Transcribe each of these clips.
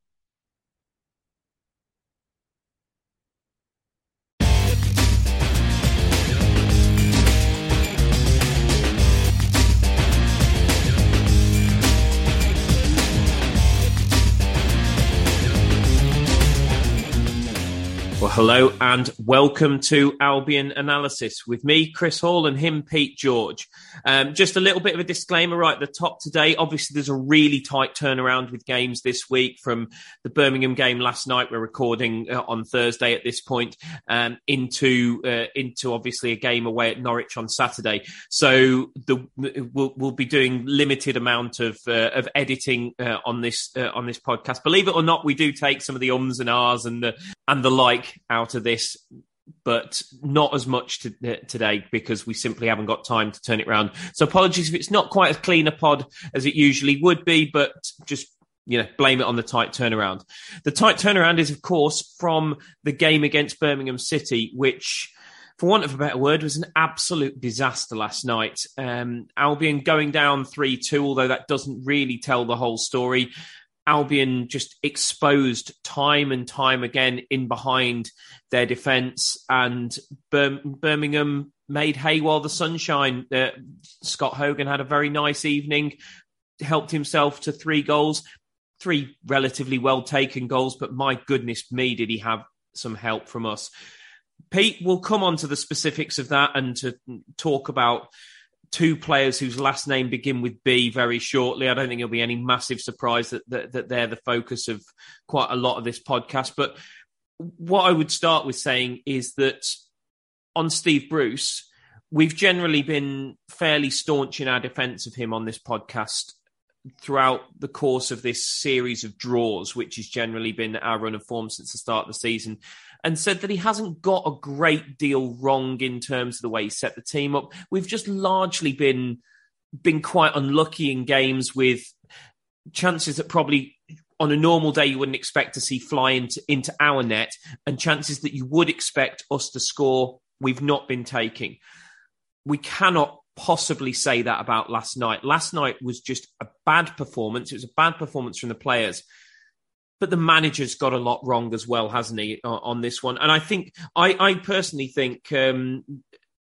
Well, hello and welcome to Albion Analysis with me, Chris Hall, and him, Pete George. Um, just a little bit of a disclaimer right at the top today. Obviously, there's a really tight turnaround with games this week from the Birmingham game last night. We're recording uh, on Thursday at this point, um, into uh, into obviously a game away at Norwich on Saturday. So the, we'll, we'll be doing limited amount of uh, of editing uh, on this uh, on this podcast. Believe it or not, we do take some of the ums and ahs and the and the like out of this, but not as much to, uh, today because we simply haven't got time to turn it around. So apologies if it's not quite as clean a pod as it usually would be, but just you know, blame it on the tight turnaround. The tight turnaround is, of course, from the game against Birmingham City, which, for want of a better word, was an absolute disaster last night. Um, Albion going down 3 2, although that doesn't really tell the whole story. Albion just exposed time and time again in behind their defence, and Bir- Birmingham made hay while the sun shine. Uh, Scott Hogan had a very nice evening, helped himself to three goals, three relatively well taken goals, but my goodness me, did he have some help from us. Pete we'll come on to the specifics of that and to talk about two players whose last name begin with B very shortly. I don't think it'll be any massive surprise that, that, that they're the focus of quite a lot of this podcast. But what I would start with saying is that on Steve Bruce, we've generally been fairly staunch in our defence of him on this podcast throughout the course of this series of draws, which has generally been our run of form since the start of the season and said that he hasn't got a great deal wrong in terms of the way he set the team up. We've just largely been been quite unlucky in games with chances that probably on a normal day you wouldn't expect to see fly into, into our net and chances that you would expect us to score we've not been taking. We cannot possibly say that about last night. Last night was just a bad performance. It was a bad performance from the players but the manager's got a lot wrong as well, hasn't he, on this one? And I think, I, I personally think um,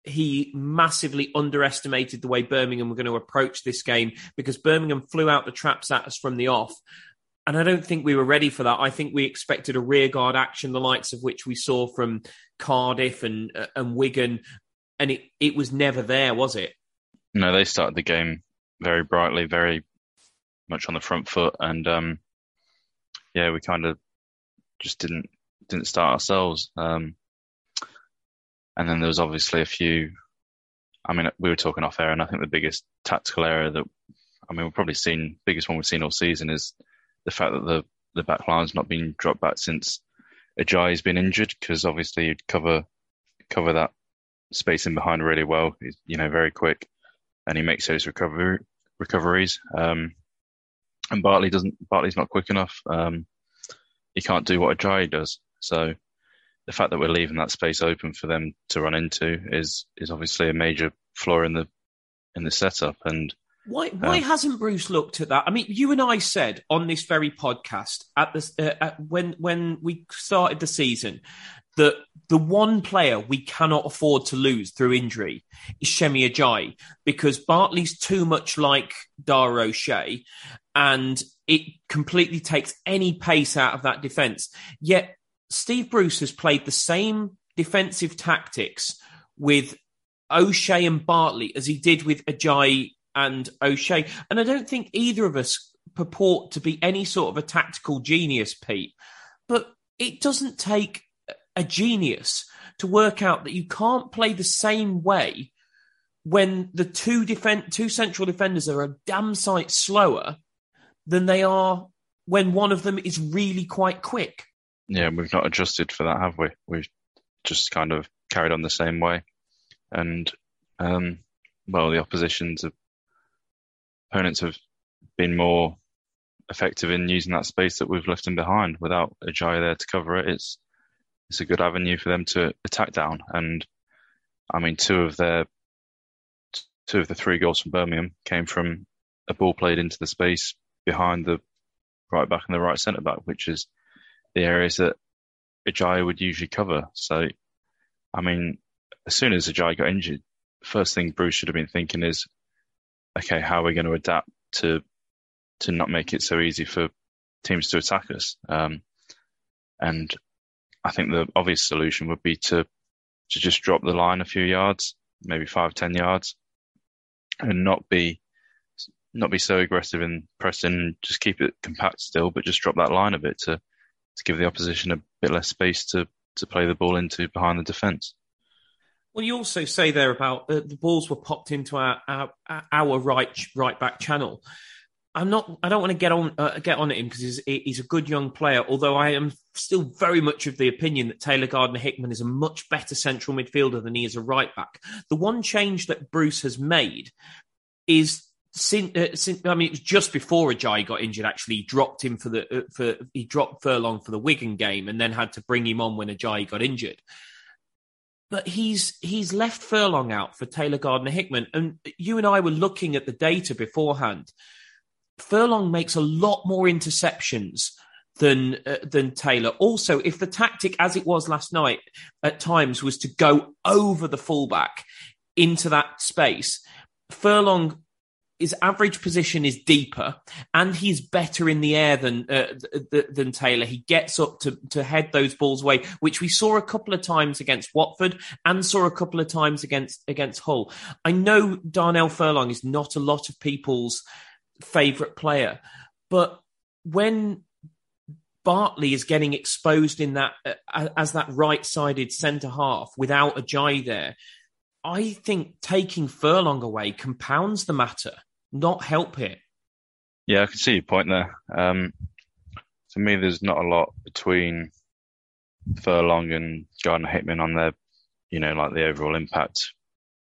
he massively underestimated the way Birmingham were going to approach this game because Birmingham flew out the traps at us from the off. And I don't think we were ready for that. I think we expected a rearguard action, the likes of which we saw from Cardiff and uh, and Wigan, and it, it was never there, was it? No, they started the game very brightly, very much on the front foot, and um, yeah, we kind of just didn't didn't start ourselves. Um, and then there was obviously a few. I mean, we were talking off air, and I think the biggest tactical error that I mean we've probably seen biggest one we've seen all season is the fact that the the back line's not been dropped back since Ajayi's been injured because obviously you'd cover cover that space in behind really well. He's you know very quick, and he makes those recovery recoveries. Um, and Bartley doesn't. Bartley's not quick enough. Um, he can't do what Ajayi does. So the fact that we're leaving that space open for them to run into is is obviously a major flaw in the in the setup. And why why um, hasn't Bruce looked at that? I mean, you and I said on this very podcast at this uh, at when when we started the season that the one player we cannot afford to lose through injury is Semi Ajayi because Bartley's too much like Dara O'Shea and it completely takes any pace out of that defence. Yet Steve Bruce has played the same defensive tactics with O'Shea and Bartley as he did with Ajayi and O'Shea. And I don't think either of us purport to be any sort of a tactical genius, Pete. But it doesn't take a genius to work out that you can't play the same way when the two defend two central defenders are a damn sight slower than they are when one of them is really quite quick. Yeah, we've not adjusted for that, have we? We've just kind of carried on the same way, and um, well, the opposition's opponents have been more effective in using that space that we've left them behind without Ajayi there to cover it. It's it's a good avenue for them to attack down. And I mean, two of their two of the three goals from Birmingham came from a ball played into the space behind the right back and the right centre back, which is the areas that Ajayi would usually cover. So, I mean, as soon as Ajayi got injured, first thing Bruce should have been thinking is, okay, how are we going to adapt to to not make it so easy for teams to attack us? Um, and I think the obvious solution would be to to just drop the line a few yards, maybe five, ten yards, and not be not be so aggressive in pressing. Just keep it compact still, but just drop that line a bit to to give the opposition a bit less space to to play the ball into behind the defence. Well, you also say there about uh, the balls were popped into our, our, our right right back channel, I'm not. I don't want to get on uh, get on at him because he's, he's a good young player. Although I am still very much of the opinion that Taylor Gardner Hickman is a much better central midfielder than he is a right back. The one change that Bruce has made is since, uh, since I mean, it was just before Ajayi got injured. Actually, he dropped him for the uh, for he dropped Furlong for the Wigan game, and then had to bring him on when Ajayi got injured. But he's he's left Furlong out for Taylor Gardner Hickman, and you and I were looking at the data beforehand Furlong makes a lot more interceptions than uh, than Taylor. Also, if the tactic, as it was last night, at times was to go over the fullback into that space, Furlong. His average position is deeper, and he's better in the air than uh, th- than Taylor. He gets up to to head those balls away, which we saw a couple of times against Watford, and saw a couple of times against against Hull. I know Darnell Furlong is not a lot of people's favourite player. But when Bartley is getting exposed in that uh, as that right-sided centre half without Ajayi there, I think taking Furlong away compounds the matter, not help it. Yeah, I can see your point there. Um, to me, there's not a lot between Furlong and Gardner Hickman on their, you know, like the overall impact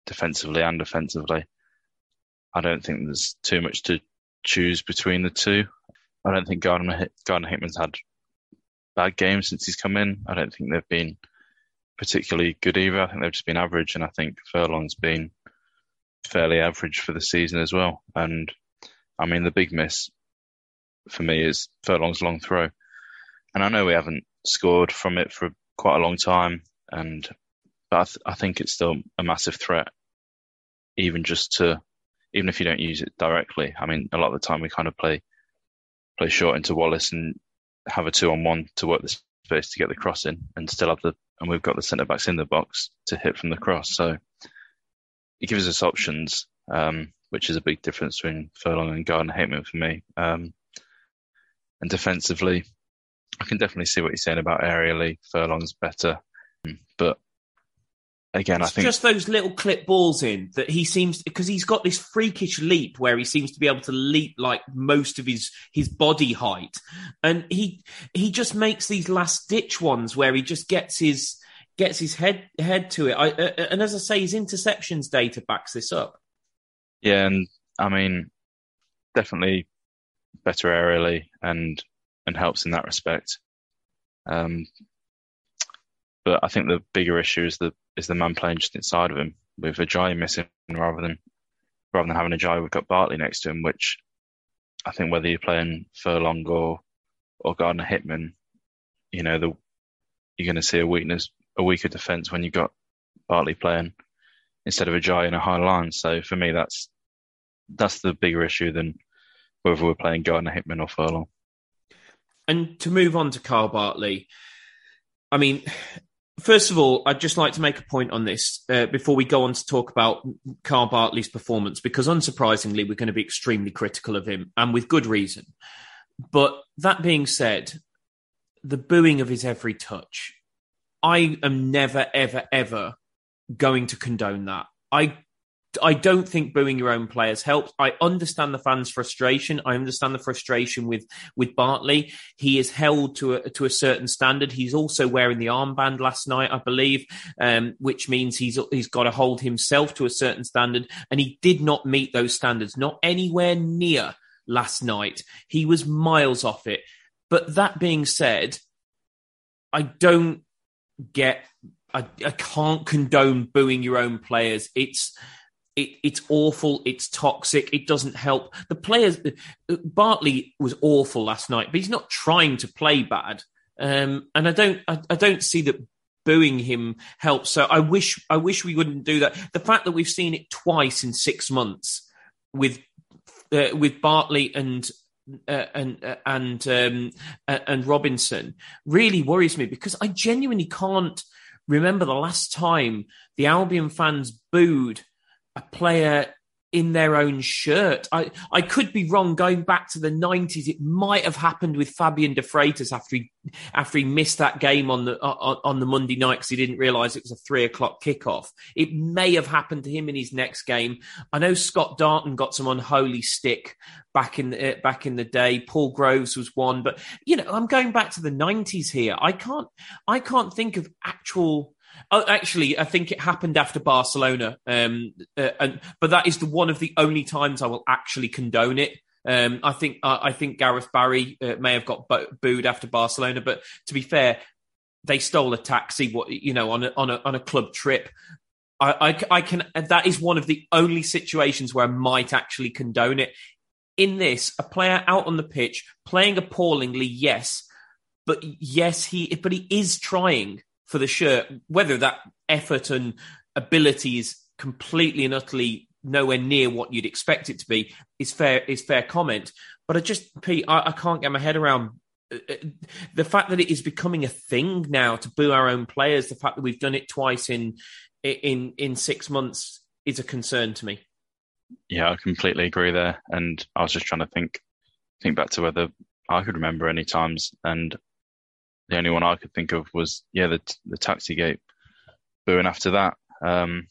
defensively and offensively. I don't think there's too much to choose between the two. I don't think Gardner, Gardner Hickman's had bad games since he's come in. I don't think they've been particularly good either. I think they've just been average, and I think Furlong's been fairly average for the season as well. And I mean, the big miss for me is Furlong's long throw. And I know we haven't scored from it for quite a long time, and but I, th- I think it's still a massive threat, even just to even if you don't use it directly. I mean, a lot of the time we kind of play play short into Wallace and have a two on one to work the space to get the cross in, and still have the and we've got the centre backs in the box to hit from the cross. So it gives us options, um, which is a big difference between Furlong and Gardner Hickman for me. Um, and defensively, I can definitely see what you're saying about aerially. Furlong's better, but again, it's I think just those little clip balls in that he seems because he's got this freakish leap where he seems to be able to leap like most of his his body height, and he he just makes these last ditch ones where he just gets his gets his head head to it. I, uh, uh, and as I say, his interceptions data backs this up. Yeah, and I mean, definitely better aerially and and helps in that respect. Um, but I think the bigger issue is the is the man playing just inside of him with a Ajayi missing rather than rather than having Ajayi, we've got Bartley next to him, which I think whether you're playing Furlong or or Gardner Hickman, you know, the, you're going to see a weakness, a weaker defence when you've got Bartley playing instead of a Ajayi in a high line. So for me, that's that's the bigger issue than whether we're playing Gardner Hickman or Furlong. And to move on to Kyle Bartley, I mean, first of all, I'd just like to make a point on this uh, before we go on to talk about Kyle Bartley's performance, because unsurprisingly, we're going to be extremely critical of him, and with good reason. But that being said, the booing of his every touch, I am never, ever, ever going to condone that. I I don't think booing your own players helps. I understand the fans' frustration. I understand the frustration with with Bartley. He is held to a, to a certain standard. He's also wearing the armband last night, I believe, um, which means he's he's got to hold himself to a certain standard, and he did not meet those standards, not anywhere near last night. He was miles off it. But that being said, I don't get. I, I can't condone booing your own players. It's it, it's awful. It's toxic. It doesn't help. The players, Bartley was awful last night, but he's not trying to play bad. Um, and I don't, I, I, don't see that booing him helps. So I wish, I wish we wouldn't do that. The fact that we've seen it twice in six months with, uh, with Bartley and uh, and uh, and um, uh, and Robinson really worries me because I genuinely can't remember the last time the Albion fans booed a player in their own shirt. I, I could be wrong. Going back to the nineties, it might have happened with Fabian de Freitas after he after he missed that game on the on, on the Monday night because he didn't realise it was a three o'clock kickoff. It may have happened to him in his next game. I know Scott Darton got some unholy stick back in the, uh, back in the day. Paul Groves was one, but you know I'm going back to the nineties here. I can't I can't think of actual Oh, actually, I think it happened after Barcelona, um, uh, and but that is the one of the only times I will actually condone it. Um, I think uh, I think Gareth Barry uh, may have got bo- booed after Barcelona, but to be fair, they stole a taxi, what you know, on a, on a on a club trip. I, I, I can. That is one of the only situations where I might actually condone it. In this, a player out on the pitch playing appallingly, yes, but yes, he but he is trying for the shirt, whether that effort and ability is completely and utterly nowhere near what you'd expect it to be, is fair is fair comment. But I just, Pete, I, I can't get my head around uh, uh, the fact that it is becoming a thing now to boo our own players. The fact that we've done it twice in in in six months is a concern to me. Yeah, I completely agree there. And I was just trying to think think back to whether I could remember any times, and the only one I could think of was yeah the the taxi gate booing after that. Um,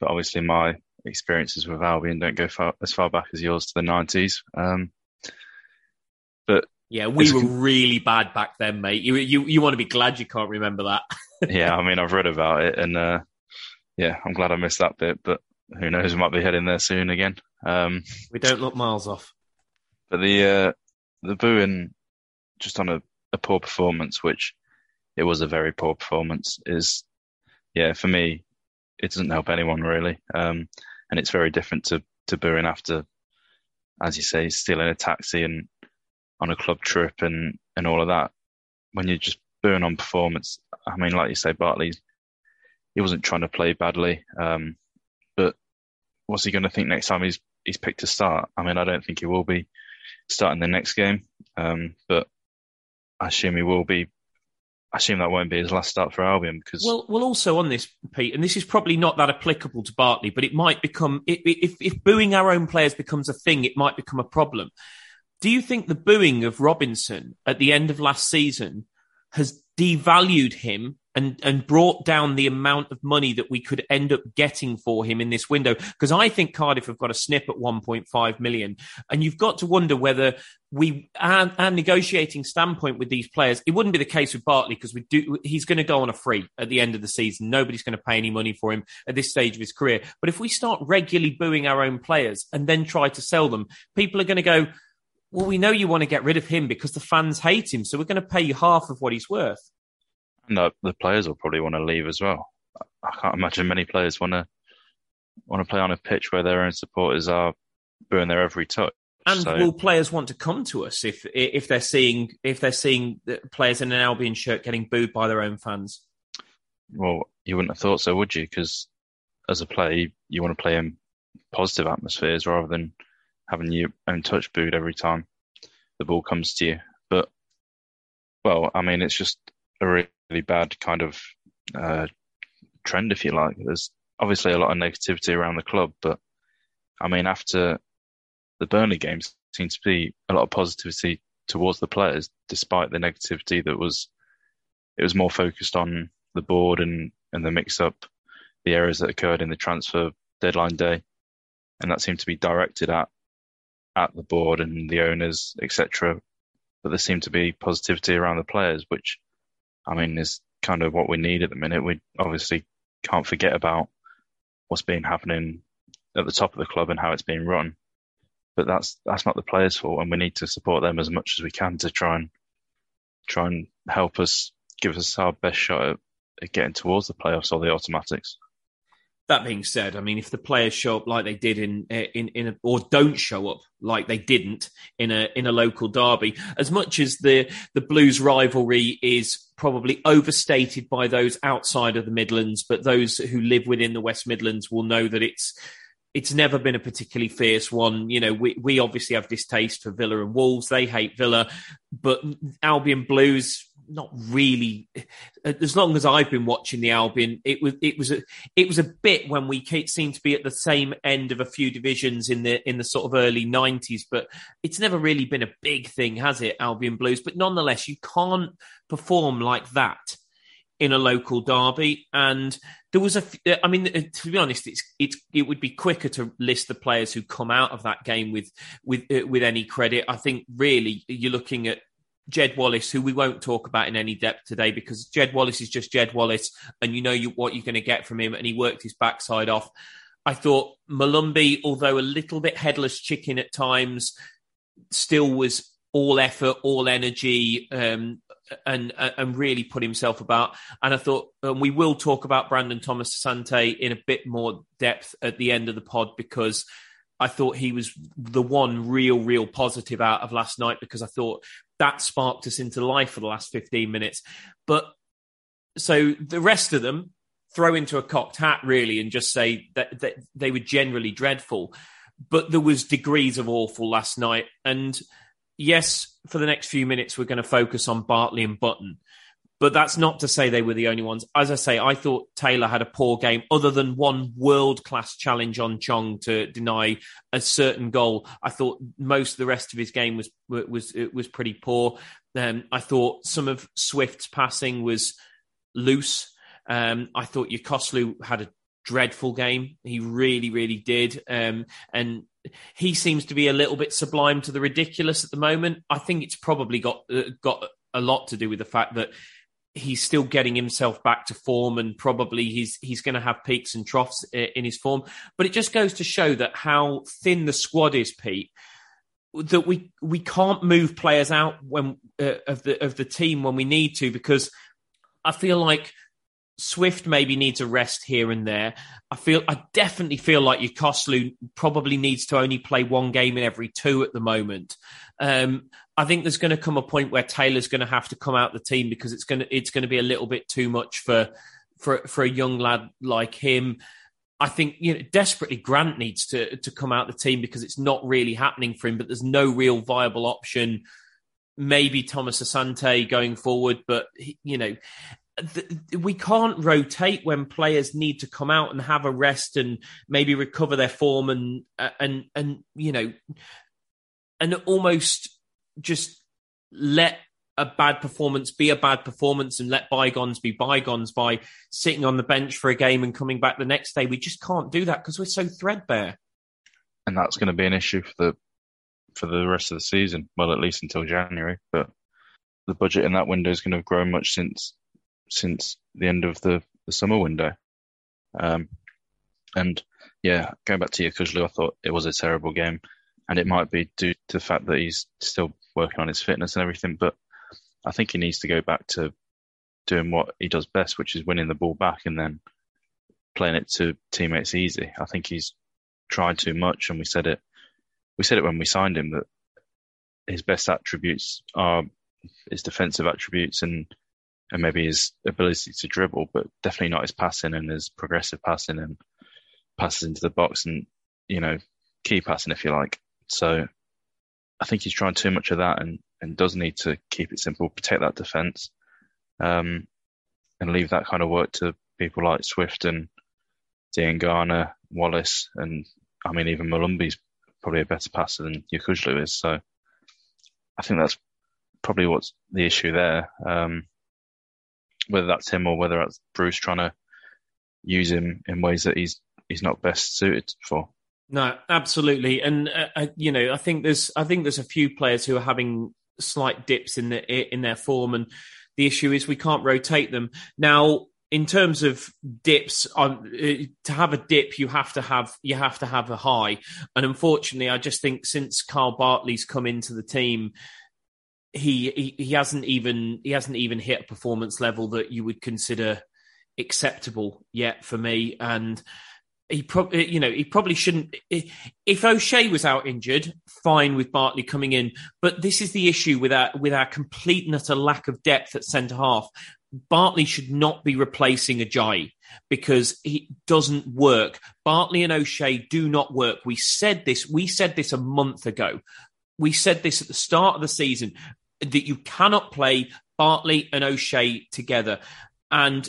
but obviously my experiences with Albion don't go far, as far back as yours to the nineties. Um, but yeah, we were really bad back then, mate. You you you want to be glad you can't remember that. yeah, I mean I've read about it and uh, yeah, I'm glad I missed that bit. But who knows, we might be heading there soon again. Um, we don't look miles off. But the uh, the booing just on a a poor performance, which it was a very poor performance, is yeah for me it doesn't help anyone really, um, and it's very different to to booing after, as you say, stealing a taxi and on a club trip and and all of that. When you're just booing on performance, I mean, like you say, Bartley, he wasn't trying to play badly, um, but what's he going to think next time he's he's picked to start? I mean, I don't think he will be starting the next game, um, but I assume he will be. I assume that won't be his last start for Albion because. Well, well, also on this, Pete, and this is probably not that applicable to Bartley, but it might become if if booing our own players becomes a thing, it might become a problem. Do you think the booing of Robinson at the end of last season has devalued him and and brought down the amount of money that we could end up getting for him in this window. Because I think Cardiff have got a snip at 1.5 million. And you've got to wonder whether we our, our negotiating standpoint with these players it wouldn't be the case with Bartley because we do he's going to go on a free at the end of the season. Nobody's going to pay any money for him at this stage of his career. But if we start regularly booing our own players and then try to sell them people are going to go well, we know you want to get rid of him because the fans hate him, so we're going to pay you half of what he's worth. And the, the players will probably want to leave as well. I can't imagine many players want to want to play on a pitch where their own supporters are booing their every touch. And So- will players want to come to us if if they're seeing if they're seeing players in an Albion shirt getting booed by their own fans? Well, you wouldn't have thought so, would you? Because as a player, you, you want to play in positive atmospheres rather than having your own touch booed every time the ball comes to you. But, well, I mean, it's just a really bad kind of uh, trend, if you like. There's obviously a lot of negativity around the club, but I mean, after the Burnley games, seems to be a lot of positivity towards the players, despite the negativity that was. It was more focused on the board and, and the mix up, the errors that occurred in the transfer deadline day, and that seemed to be directed at at the board and the owners, etc. But there seemed to be positivity around the players, which I mean is kind of what we need at the minute. We obviously can't forget about what's been happening at the top of the club and how it's being run. But that's that's not the players' fault, and we need to support them as much as we can to try and try and help us give us our best shot at, at getting towards the playoffs or the automatics. That being said, I mean, if the players show up like they did in in in a, or don't show up like they didn't in a in a local derby, as much as the the Blues rivalry is probably overstated by those outside of the Midlands, but those who live within the West Midlands will know that it's it's never been a particularly fierce one. You know, we we obviously have distaste for Villa and Wolves; they hate Villa, but Albion Blues not really uh, as long as I've been watching the Albion, it was it was a it was a bit when we seemed to be at the same end of a few divisions in the in the sort of early nineties, but it's never really been a big thing, has it? Albion Blues, but nonetheless, you can't perform like that in a local derby. And there was a, uh, I mean, uh, to be honest, it's it's it would be quicker to list the players who come out of that game with with uh, with any credit. I think really you're looking at Jed Wallace, who we won't talk about in any depth today because Jed Wallace is just Jed Wallace, and you know you, what you're going to get from him, and he worked his backside off. I thought Molumby, although a little bit headless chicken at times, still was all effort, all energy, um, and and really put himself about. And I thought and we will talk about Brandon Thomas Asante in a bit more depth at the end of the pod because I thought he was the one real, real positive out of last night because I thought that sparked us into life for the last 15 minutes. But so the rest of them throw into a cocked hat really and just say that, that they were generally dreadful. But there was degrees of awful last night. And yes, for the next few minutes, we're going to focus on Bartley and Button. But that's not to say they were the only ones. As I say, I thought Taylor had a poor game, other than one world class challenge on Chong to deny a certain goal. I thought most of the rest of his game was was was pretty poor. Um, I thought some of Swift's passing was loose. Um, I thought Yokuslu had a dreadful game. He really, really did. Um, and he seems to be a little bit sublime to the ridiculous at the moment. I think it's probably got uh, got a lot to do with the fact that he's still getting himself back to form and probably he's he's going to have peaks and troughs in his form. But it just goes to show that how thin the squad is Pete that we we can't move players out when uh, of the of the team when we need to because I feel like Swift maybe needs a rest here and there. I feel I definitely feel like Yokuslu probably needs to only play one game in every two at the moment. Um, I think there's going to come a point where Taylor's going to have to come out the team because it's going to it's going to be a little bit too much for for for a young lad like him. I think you know desperately Grant needs to to come out the team because it's not really happening for him. But there's no real viable option. Maybe Thomas Asante going forward, but you know we can't rotate when players need to come out and have a rest and maybe recover their form and uh, and and you know and almost just let a bad performance be a bad performance and let bygones be bygones by sitting on the bench for a game and coming back the next day. We just can't do that because we're so threadbare. And that's going to be an issue for the for the rest of the season. Well, at least until January. But the budget in that window is going to have grown much since since the end of the, the summer window. Um, and yeah, going back to Yokuslu, I thought it was a terrible game. and it might be due to the fact that he's still working on his fitness and everything. But I think he needs to go back to doing what he does best, which is winning the ball back and then playing it to teammates easy. I think he's tried too much, and we said it. We said it when we signed him that his best attributes are his defensive attributes and and maybe his ability to dribble, but definitely not his passing and his progressive passing and passes into the box and you know key passing if you like. So I think he's trying too much of that and and does need to keep it simple, protect that defence, um, and leave that kind of work to people like Swift and Diangana, Wallace, and I mean even Molumby's probably a better passer than Yokuslu is. So I think that's probably what's the issue there. Um, whether that's him or whether that's Bruce trying to use him in ways that he's he's not best suited for. No, absolutely, and uh, uh you know, I think there's I think there's a few players who are having slight dips in the in their form, and the issue is we can't rotate them now. In terms of dips, um, uh, to have a dip, you have to have you have to have a high, and unfortunately, I just think since Kyle Bartley's come into the team, he, he he hasn't even he hasn't even hit a performance level that you would consider acceptable yet for me, and he probably, you know, he probably shouldn't. If O'Shea was out injured, fine with Bartley coming in. But this is the issue with our with our complete and utter lack of depth at centre half. Bartley should not be replacing Ajayi because he doesn't work. Bartley and O'Shea do not work. We said this. We said this a month ago. We said this at the start of the season that you cannot play Bartley and O'Shea together. And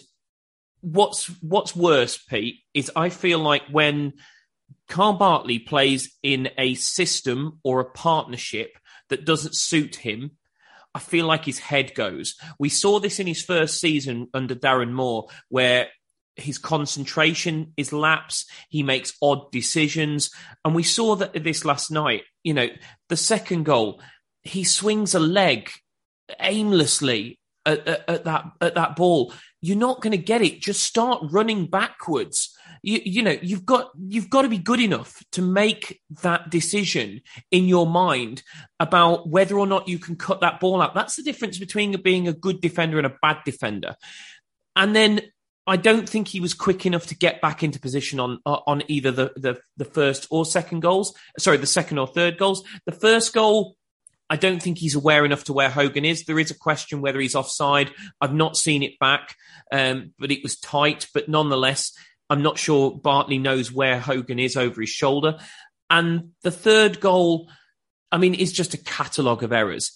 what's what's worse, Pete, is I feel like when Kyle Bartley plays in a system or a partnership that doesn't suit him, I feel like his head goes. We saw this in his first season under Darren Moore, where his concentration is lapse. He makes odd decisions. And we saw that this last night. You know, the second goal, he swings a leg aimlessly at, at, at that at that ball you're not going to get it. Just start running backwards. You, you know, you've got you've got to be good enough to make that decision in your mind about whether or not you can cut that ball out. That's the difference between being a good defender and a bad defender. And then I don't think he was quick enough to get back into position on on either the, the the first or second goals. Sorry, the second or third goals. The first goal I don't think he's aware enough to where Hogan is. There is a question whether he's offside. I've not seen it back, um, but it was tight. But nonetheless, I'm not sure Bartley knows where Hogan is over his shoulder. And the third goal, I mean, is just a catalogue of errors.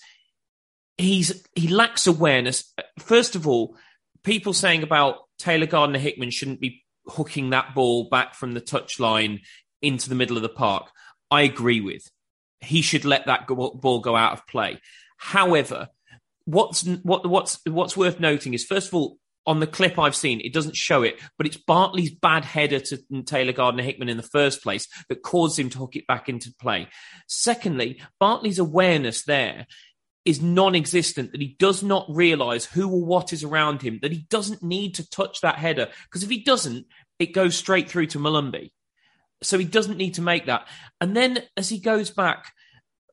He's he lacks awareness. First of all, people saying about Taylor Gardner Hickman shouldn't be hooking that ball back from the touchline into the middle of the park. I agree with he should let that ball go out of play. However, what's what what's what's worth noting is first of all on the clip I've seen, it doesn't show it, but it's Bartley's bad header to Taylor Gardner Hickman in the first place that caused him to hook it back into play. Secondly, Bartley's awareness there is non-existent that he does not realize who or what is around him that he doesn't need to touch that header because if he doesn't it goes straight through to Molumby so he doesn't need to make that. And then as he goes back,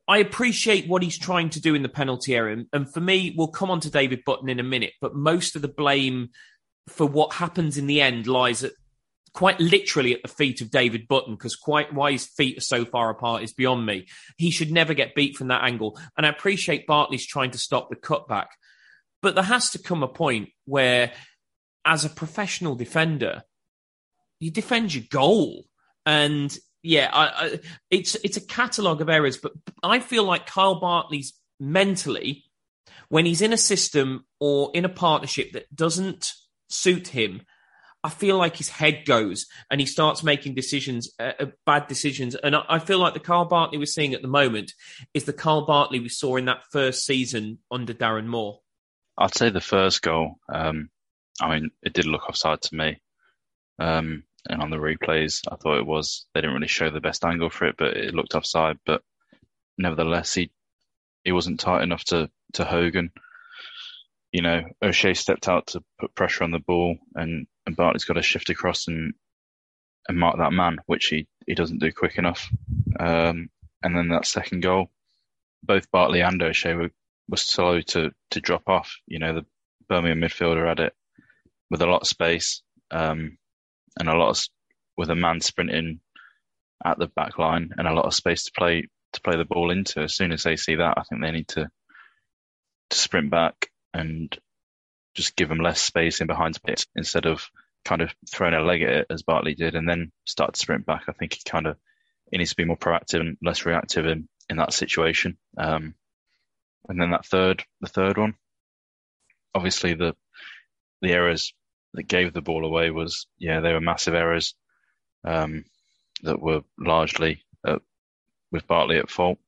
I appreciate what he's trying to do in the penalty area. And for me, we'll come on to David Button in a minute, but most of the blame for what happens in the end lies at quite literally at the feet of David Button because quite why his feet are so far apart is beyond me. He should never get beat from that angle. And I appreciate Bartley's trying to stop the cutback. But there has to come a point where, as a professional defender, you defend your goal. And yeah, I, I, it's it's a catalogue of errors, but I feel like Kyle Bartley's mentally, when he's in a system or in a partnership that doesn't suit him, I feel like his head goes and he starts making decisions, uh, uh bad decisions. And I, I, feel like the Kyle Bartley we're seeing at the moment is the Kyle Bartley we saw in that first season under Darren Moore. I'd say the first goal. Um, I mean, it did look offside to me. Um, and on the replays, I thought it was. They didn't really show the best angle for it, but it looked offside. But nevertheless, he he wasn't tight enough to to Hogan. You know, O'Shea stepped out to put pressure on the ball, and and Bartley's got to shift across and and mark that man, which he he doesn't do quick enough. Um, and then that second goal, both Bartley and O'Shea were, were slow to to drop off. You know, the Birmingham midfielder had it with a lot of space um, and a lot of with a man sprinting at the back line and a lot of space to play to play the ball into. As soon as they see that, I think they need to to sprint back and just give them less space in behind pit instead of kind of throwing a leg at it as Bartley did and then start to sprint back. I think he kind of he needs to be more proactive and less reactive in, in that situation. Um, and then that third, the third one, obviously the the errors that gave the ball away was yeah they were massive errors um, that were largely uh, with Bartley at fault,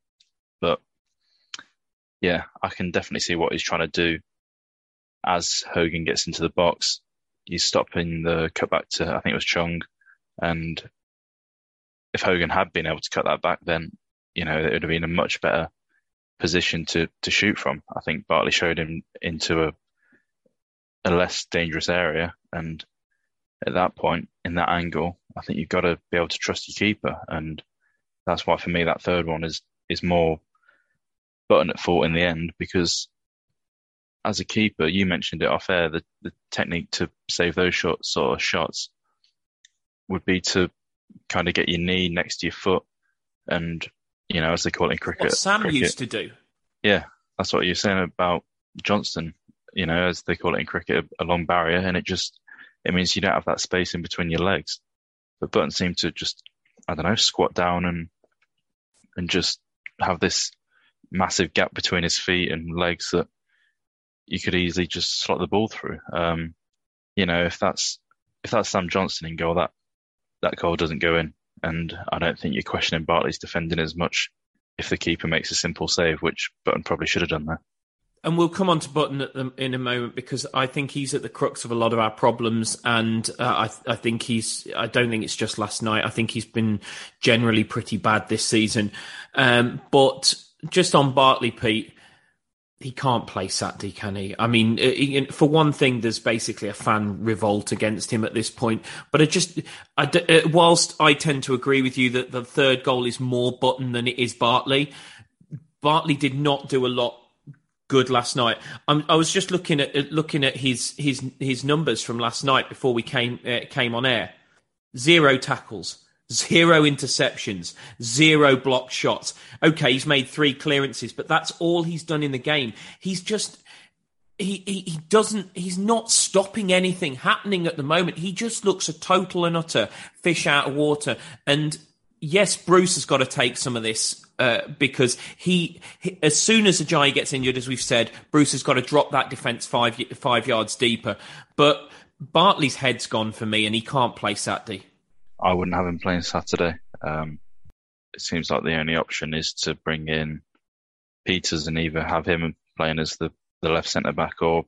but yeah I can definitely see what he's trying to do as Hogan gets into the box. He's stopping the cutback to I think it was Chong, and if Hogan had been able to cut that back, then you know it would have been a much better position to to shoot from. I think Bartley showed him into a a less dangerous area, and at that point in that angle, I think you've got to be able to trust your keeper, and that's why for me that third one is is more button at fault in the end because as a keeper, you mentioned it off air, the, the technique to save those short sort of shots would be to kind of get your knee next to your foot and you know, as they call it in cricket. What Sam cricket, used to do. Yeah, that's what you're saying about Johnstone. You know, as they call it in cricket, a long barrier, and it just it means you don't have that space in between your legs. But Button seemed to just, I don't know, squat down and and just have this massive gap between his feet and legs that you could easily just slot the ball through. Um, you know, if that's if that's Sam Johnstone in goal, that that goal doesn't go in and I don't think you're questioning Bartley's defending as much if the keeper makes a simple save, which Button probably should have done there. And we'll come on to Button the, in a moment because I think he's at the crux of a lot of our problems, and uh, I, I, think he's. I don't think it's just last night. I think he's been generally pretty bad this season. Um, but just on Bartley, Pete, he can't play Saturday, can he? I mean, uh, for one thing, there's basically a fan revolt against him at this point. But I just, I, uh, whilst I tend to agree with you that the third goal is more Button than it is Bartley, Bartley did not do a lot good last night. I'm, i was just looking at looking at his his his numbers from last night before we came uh, came on air. Zero tackles, Zero interceptions, zero block shots. Okay, he's made three clearances, but that's all he's done in the game. He's just he, he, he doesn't he's not stopping anything happening at the moment. He just looks a total and utter fish out of water. And yes, Bruce has got to take some of this uh, because he, he, as soon as Ajayi gets injured, as we've said, Bruce has got to drop that defence five five yards deeper. But Bartley's head's gone for me, and he can't play Saturday. I wouldn't have him playing Saturday. Um, it seems like the only option is to bring in Pieters and either have him playing as the, the left centre back or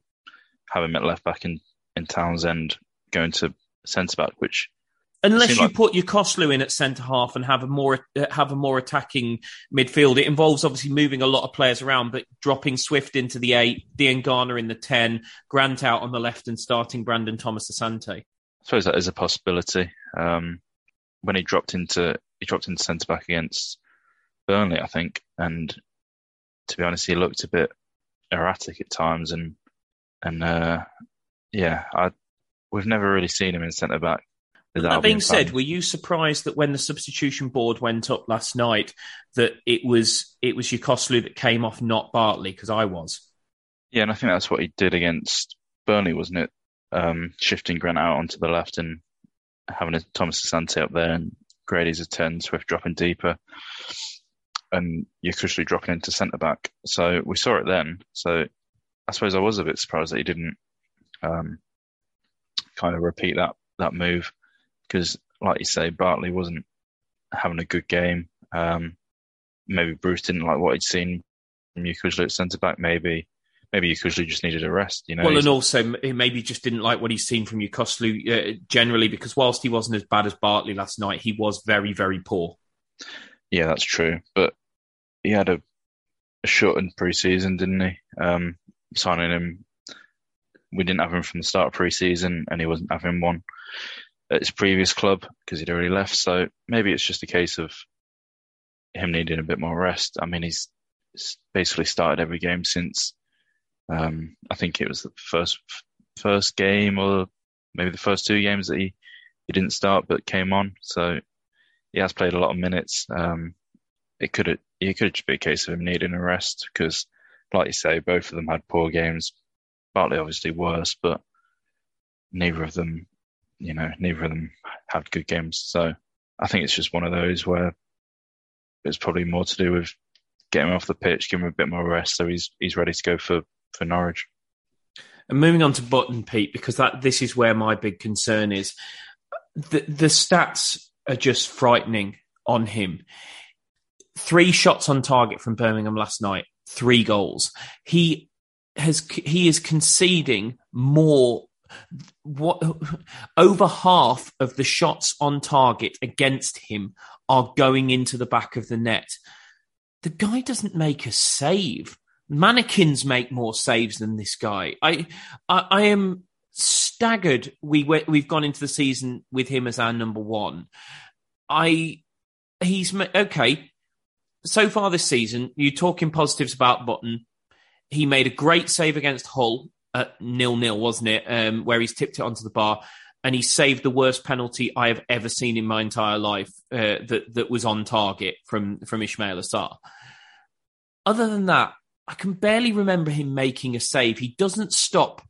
have him at left back in, in Townsend going to centre back, which unless you like... put Yokuslu in at centre half and have a more uh, have a more attacking midfield, it involves obviously moving a lot of players around, but dropping Swift into the eight, Diangana in the ten, Grant out on the left, and starting Brandon Thomas Asante. I suppose that is a possibility. Um, when he dropped into he dropped into centre back against Burnley, I think, and to be honest, he looked a bit erratic at times, and and uh, yeah, I we've never really seen him in centre back. That being said, were you surprised that when the substitution board went up last night that it was it was Yokuslu that came off, not Bartley? Because I was. Yeah, and I think that's what he did against Burnley, wasn't it? Um, shifting Grant out onto the left and having a Thomas Asante up there and Grady's a 10, Swift dropping deeper, and Yokuslu dropping into centre back. So we saw it then. So I suppose I was a bit surprised that he didn't um, kind of repeat that that move because, like you say, Bartley wasn't having a good game. Um, maybe Bruce didn't like what he'd seen from Yokuslu at centre back. Maybe maybe Yokuslu just needed a rest. You know. Well, and also he maybe just didn't like what he's seen from Yokuslu uh, generally because whilst he wasn't as bad as Bartley last night, he was very very poor. Yeah, that's true. But he had a, a shortened pre-season, didn't he? Um, signing him, we didn't have him from the start of pre-season, and he wasn't having one at his previous club because he'd already left. So maybe it's just a case of him needing a bit more rest. I mean, he's basically started every game since um, I think it was the first first game or maybe the first two games that he, he didn't start but came on. So he has played a lot of minutes. Um, it could it could just be a case of him needing a rest because, like you say, both of them had poor games. Bartley obviously worse, but neither of them, you know, neither of them had good games. So I think it's just one of those where it's probably more to do with getting him off the pitch, give him a bit more rest, so he's he's ready to go for for Norwich. And moving on to Button, Pete, because that this is where my big concern is. The the stats are just frightening on him. Three shots on target from Birmingham last night, three goals. He has he is conceding more what over half of the shots on target against him are going into the back of the net. The guy doesn't make a save. Mannequins make more saves than this guy. I, I, I am staggered. We we've gone into the season with him as our number one. I, he's okay. So far this season, you're talking positives about Button. He made a great save against Hull at nil nil, wasn't it? Um, where he's tipped it onto the bar, and he saved the worst penalty I have ever seen in my entire life uh, that that was on target from from Ismaila Sarr. Other than that, I can barely remember him making a save. He doesn't stop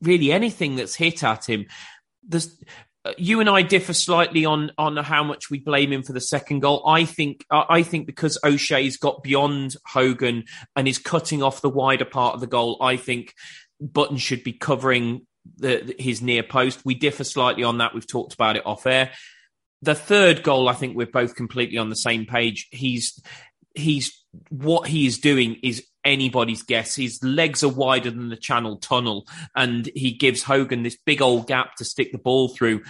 really anything that's hit at him. There's, uh, you and I differ slightly on on how much we blame him for the second goal. I think I think because O'Shea's got beyond Hogan and is cutting off the wider part of the goal. I think Button should be covering the, his near post. We differ slightly on that. We've talked about it off air. The third goal, I think we're both completely on the same page. He's he's what he is doing is anybody's guess. His legs are wider than the Channel Tunnel, and he gives Hogan this big old gap to stick the ball through.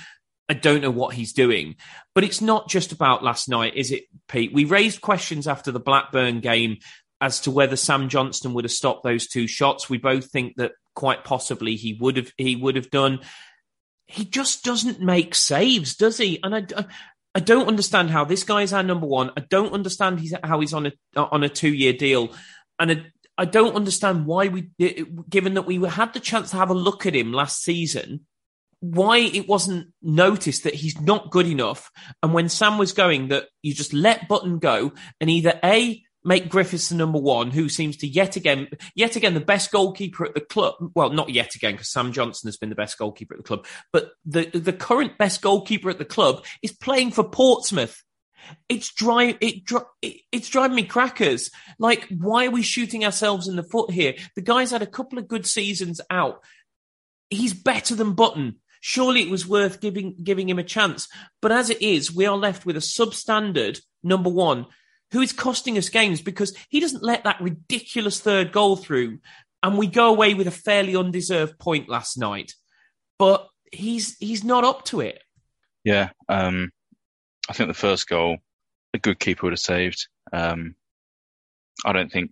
I don't know what he's doing, but it's not just about last night, is it, Pete? We raised questions after the Blackburn game as to whether Sam Johnstone would have stopped those two shots. We both think that quite possibly he would have he would have done. He just doesn't make saves, does he? And I, I don't understand how this guy is our number one. I don't understand he's, how he's on a on a two year deal, and I, I don't understand why we, given that we had the chance to have a look at him last season, why it wasn't noticed that he's not good enough. And when Sam was going, that you just let Button go and either a make Griffiths the number one, who seems to yet again, yet again, the best goalkeeper at the club. Well, not yet again, because Sam Johnstone has been the best goalkeeper at the club, but the, the current best goalkeeper at the club is playing for Portsmouth. It's drive it, it, it's driving me crackers. Like, why are we shooting ourselves in the foot here? The guy's had a couple of good seasons out. He's better than Button. Surely it was worth giving giving him a chance. But as it is, we are left with a substandard number one who is costing us games because he doesn't let that ridiculous third goal through. And we go away with a fairly undeserved point last night. But he's he's not up to it. Yeah. Um, I think the first goal, a good keeper would have saved. Um, I don't think,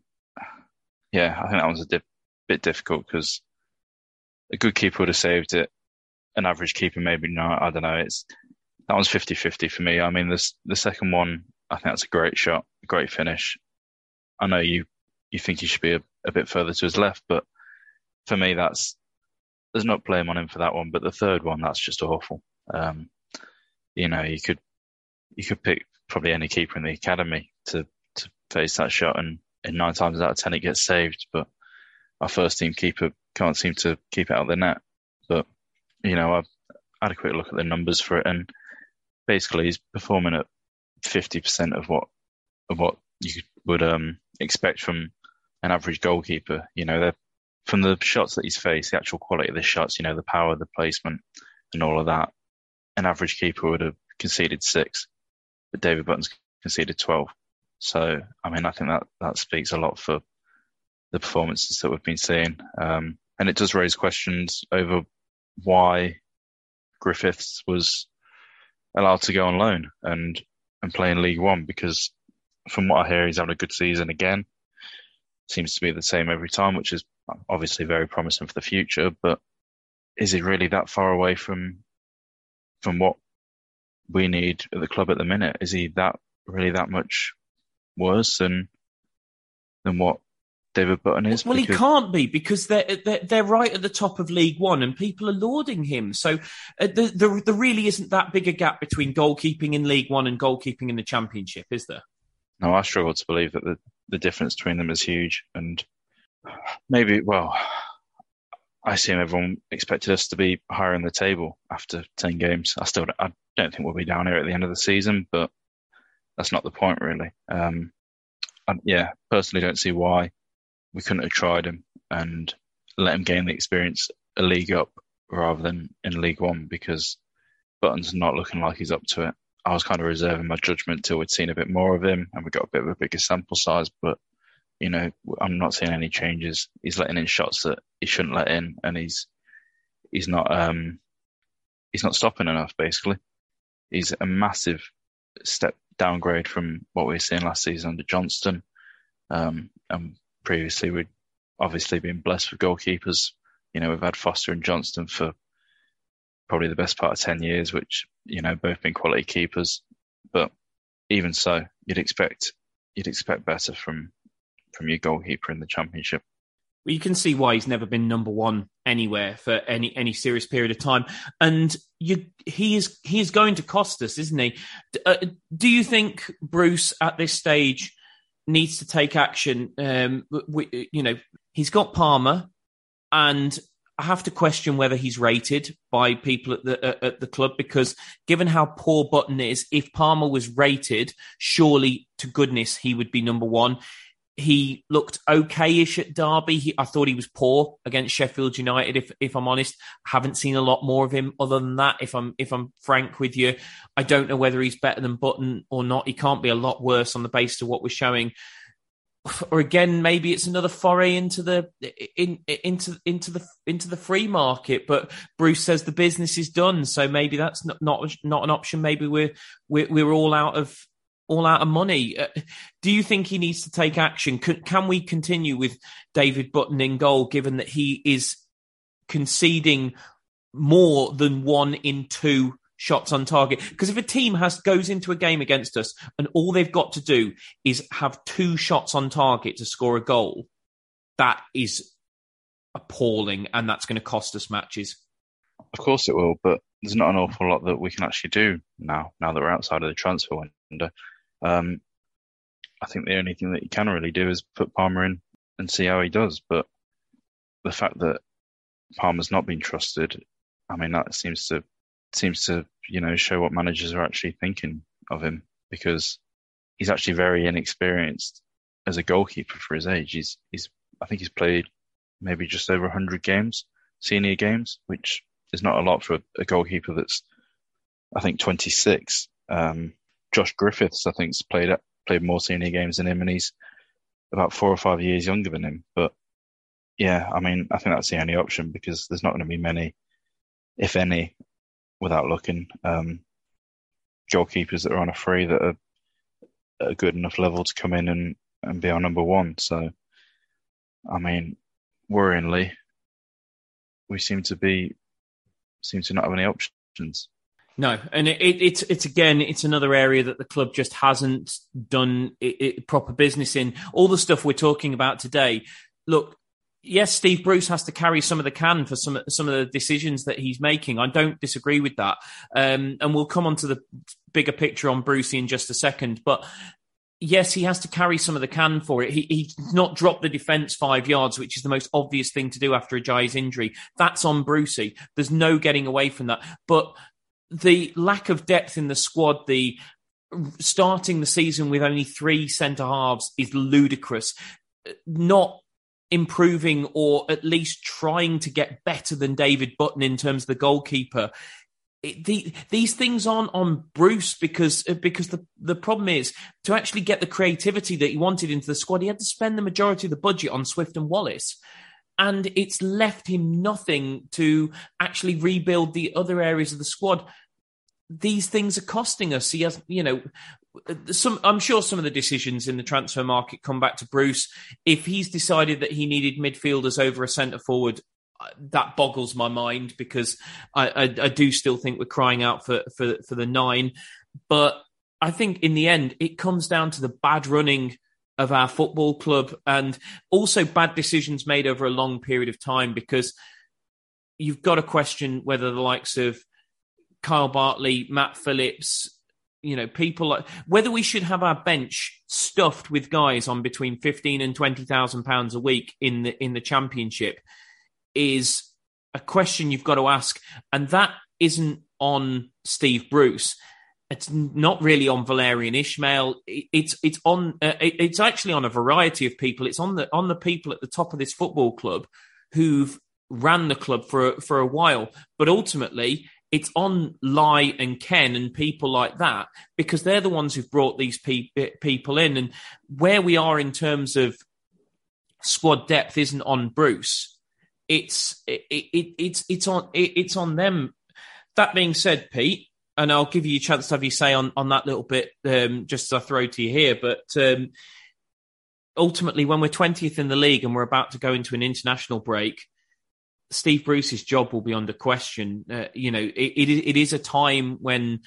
yeah, I think that was a bit difficult because a good keeper would have saved it. An average keeper, maybe not. I don't know. It's that was 50 50 for me. I mean, this, the second one, I think that's a great shot, great finish. I know you you think he should be a, a bit further to his left, but for me, that's there's not blame on him for that one. But the third one, that's just awful. Um, you know, you could you could pick probably any keeper in the academy to to face that shot, and, and nine times out of ten it gets saved. But our first team keeper can't seem to keep it out of the net. But you know, I've had a quick look at the numbers for it, and basically he's performing at fifty percent of what of what you would um, expect from an average goalkeeper. You know, from the shots that he's faced, the actual quality of the shots, you know, the power, the placement, and all of that. An average keeper would have conceded six, but David Button's conceded twelve. So, I mean, I think that that speaks a lot for the performances that we've been seeing, um, and it does raise questions over why Griffiths was allowed to go on loan and and play in League One because from what I hear, he's having a good season again. Seems to be the same every time, which is obviously very promising for the future. But is he really that far away from from what we need at the club at the minute? Is he that really that much worse than than what David Button is. Well, because... he can't be because they're, they're, they're right at the top of League One, and people are lauding him. So uh, the, the, there really isn't that big a gap between goalkeeping in League One and goalkeeping in the Championship, is there? No, I struggle to believe that the the difference between them is huge, and maybe well, I assume everyone expected us to be higher in the table after ten games. I still I don't think we'll be down here at the end of the season, but that's not the point really. Um, and yeah, personally, don't see why we couldn't have tried him and let him gain the experience a league up rather than in League One because Button's not looking like he's up to it. I was kind of reserving my judgment till we'd seen a bit more of him and we got a bit of a bigger sample size. But you know, I'm not seeing any changes. He's letting in shots that he shouldn't let in, and he's he's not um he's not stopping enough. Basically, he's a massive step downgrade from what we were seeing last season under Johnstone. Um, and previously we'd obviously been blessed with goalkeepers. You know, we've had Foster and Johnstone for probably the best part of 10 years, which, you know, both been quality keepers. But even so, you'd expect, you'd expect better from, from your goalkeeper in the championship. Well, you can see why he's never been number one anywhere for any any serious period of time, and you, he is he is going to cost us, isn't he? Uh, do you think Bruce at this stage needs to take action. Um, we, you know, he's got Palmer, and I have to question whether he's rated by people at the at the club because given how poor Button is, if Palmer was rated, surely to goodness he would be number one. He looked okay-ish at Derby. He, I thought he was poor against Sheffield United. If if I'm honest, haven't seen a lot more of him. Other than that, if I'm if I'm frank with you, I don't know whether he's better than Button or not. He can't be a lot worse on the basis of what we're showing or again maybe it's another foray into the in into into the into the free market but bruce says the business is done so maybe that's not not, not an option maybe we're, we're we're all out of all out of money uh, do you think he needs to take action can, can we continue with david button in goal given that he is conceding more than one in two shots on target. Because if a team has goes into a game against us and all they've got to do is have two shots on target to score a goal, that is appalling, and that's going to cost us matches. Of course it will, but there's not an awful lot that we can actually do now. Now that we're outside of the transfer window, um, I think the only thing that you can really do is put Palmer in and see how he does. But the fact that Palmer's not been trusted, I mean, that seems to seems to you know show what managers are actually thinking of him because he's actually very inexperienced as a goalkeeper for his age. He's he's I think he's played maybe just over 100 games, senior games, which is not a lot for a, goalkeeper that's I think 26. Um, Josh Griffiths I think's played played more senior games than him, and he's about four or five years younger than him. But yeah, I mean, I think that's the only option because there's not going to be many, if any, without looking, um, goalkeepers that are on a free that are a good enough level to come in and, and be our number one. So, I mean, worryingly, we seem to be seem to not have any options. No, and it, it, it's it's again it's another area that the club just hasn't done it, proper business in. All the stuff we're talking about today. Look, yes, Steve Bruce has to carry some of the can for some some of the decisions that he's making. I don't disagree with that, um, and we'll come on to the bigger picture on Brucey in just a second. But yes, he has to carry some of the can for it. He, he's not dropped the defence five yards, which is the most obvious thing to do after Ajayi's injury. That's on Brucey. There's no getting away from that. But the lack of depth in the squad, the starting the season with only three centre halves is ludicrous. Not improving or at least trying to get better than David Button in terms of the goalkeeper. It, the, these things aren't on Bruce because uh, because the the problem is to actually get the creativity that he wanted into the squad, he had to spend the majority of the budget on Swift and Wallace, and it's left him nothing to actually rebuild the other areas of the squad. These things are costing us. He has, you know, some I'm sure some of the decisions in the transfer market come back to Bruce. If he's decided that he needed midfielders over a centre forward, uh, that boggles my mind because I, I, I, do still think we're crying out for, for for the nine. But I think in the end, it comes down to the bad running of our football club and also bad decisions made over a long period of time because you've got to question whether the likes of Kyle Bartley, Matt Phillips, you know, people like whether we should have our bench stuffed with guys on between fifteen and twenty thousand pounds a week in the in the championship is a question you've got to ask, and that isn't on Steve Bruce. It's not really on Valérien Ismaël. It's it's on uh, it's actually on a variety of people. It's on the on the people at the top of this football club who've ran the club for for a while, but ultimately it's on Lai and Ken and people like that because they're the ones who've brought these pe- people in. And where we are in terms of squad depth isn't on Bruce. It's it, it, it's it's on it, it's on them. That being said, Pete, and I'll give you a chance to have you say on on that little bit um, just as I throw to you here, but. Um, ultimately, when we're 20th in the league and we're about to go into an international break, Steve Bruce's job will be under question. Uh, you know, it, it, it is a time when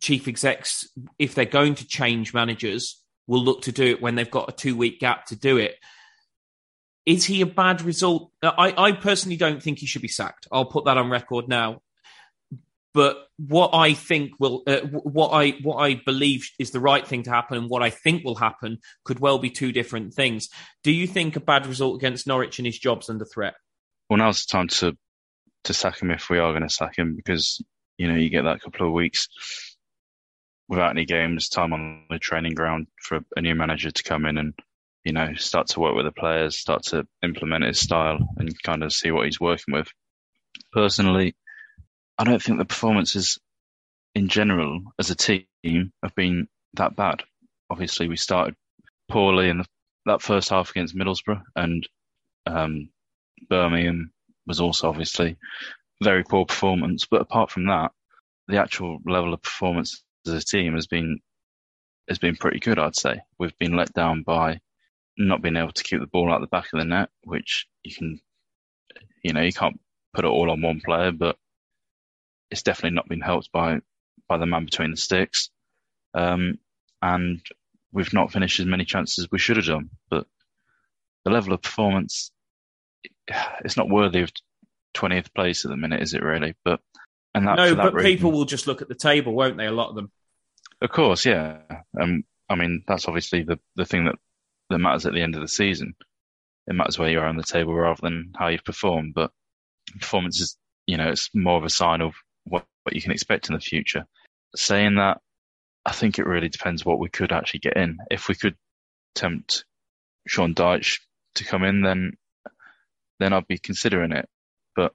chief execs, if they're going to change managers, will look to do it when they've got a two week gap to do it. Is he a bad result? I, I personally don't think he should be sacked. I'll put that on record now. But what I think will, uh, what I what I believe is the right thing to happen, and what I think will happen, could well be two different things. Do you think a bad result against Norwich and his job's under threat? Well, now's the time to to sack him if we are going to sack him because you know you get that couple of weeks without any games, time on the training ground for a new manager to come in and you know start to work with the players, start to implement his style, and kind of see what he's working with. Personally, I don't think the performances in general as a team have been that bad. Obviously, we started poorly in the, that first half against Middlesbrough, and um, Birmingham was also obviously very poor performance. But apart from that, the actual level of performance as a team has been has been pretty good. I'd say we've been let down by not being able to keep the ball out the back of the net, which you can, you know, you can't put it all on one player, but it's definitely not been helped by by the man between the sticks. Um, and we've not finished as many chances as we should have done. But the level of performance it's not worthy of 20th place at the minute, is it really? But and that, no, but reason, people will just look at the table, won't they? A lot of them. Of course, yeah. Um, I mean, that's obviously the the thing that that matters at the end of the season. It matters where you are on the table rather than how you've performed. But performance is, you know, it's more of a sign of what, what you can expect in the future. Saying that, I think it really depends what we could actually get in. If we could tempt Sean Dyche to come in, then then I'd be considering it. But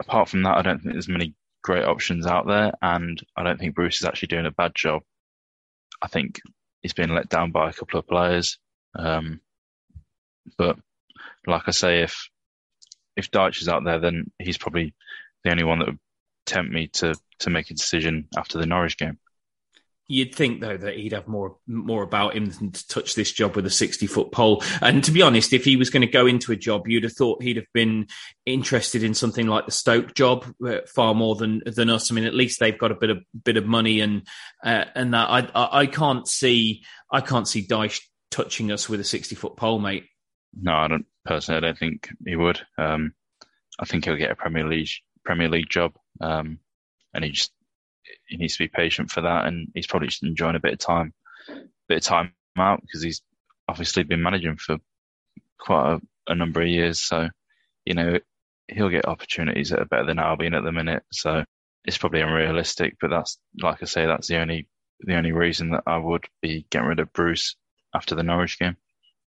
apart from that, I don't think there's many great options out there, and I don't think Bruce is actually doing a bad job. I think he's been let down by a couple of players. Um, but like I say, if if Dyche is out there, then he's probably the only one that would tempt me to to make a decision after the Norwich game. You'd think though that he'd have more more about him than to touch this job with a sixty foot pole. And to be honest, if he was going to go into a job, you'd have thought he'd have been interested in something like the Stoke job uh, far more than than us. I mean, at least they've got a bit of bit of money and uh, and that. I, I, I can't see I can't see Dyche touching us with a sixty foot pole, mate. No, I don't personally. I don't think he would. Um, I think he'll get a Premier League Premier League job, um, and he just he needs to be patient for that, and he's probably just enjoying a bit of time, bit of time out because he's obviously been managing for quite a, a number of years. So, you know, he'll get opportunities that are better than Albion at the minute. So it's probably unrealistic, but that's like I say, that's the only the only reason that I would be getting rid of Bruce after the Norwich game.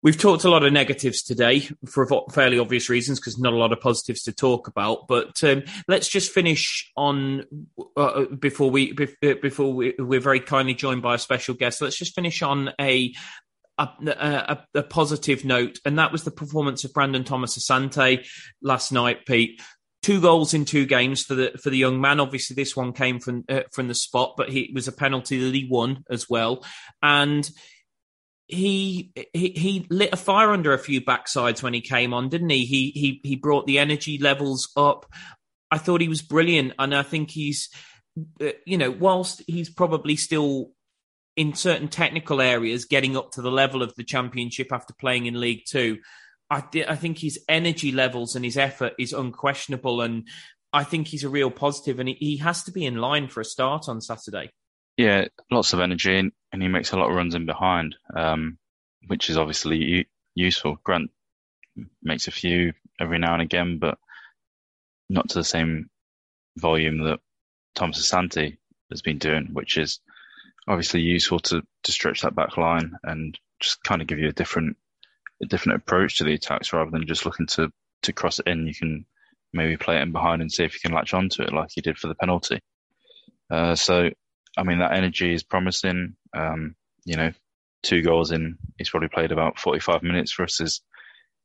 We've talked a lot of negatives today for fairly obvious reasons because not a lot of positives to talk about. But um, let's just finish on uh, before we before we, we're very kindly joined by a special guest. Let's just finish on a a, a, a, positive note, and that was the performance of Brandon Thomas Asante last night, Pete. Two goals in two games for the for the young man. Obviously, this one came from uh, from the spot, but he, it was a penalty that he won as well, and he, he lit a fire under a few backsides when he came on, didn't he? He he he brought the energy levels up. I thought he was brilliant, and I think he's uh, you know, whilst he's probably still in certain technical areas getting up to the level of the championship after playing in League Two, I, I think his energy levels and his effort is unquestionable, and I think he's a real positive, and he has to be in line for a start on Saturday. Yeah, lots of energy, and, he makes a lot of runs in behind, um, which is obviously useful. Grant makes a few every now and again, but not to the same volume that Thomas Asante has been doing, which is obviously useful to, to stretch that back line and just kind of give you a different a different approach to the attacks rather than just looking to to cross it in. You can maybe play it in behind and see if you can latch onto it like you did for the penalty. Uh, so, I mean, that energy is promising. Um, you know, two goals in, he's probably played about 45 minutes for us. Is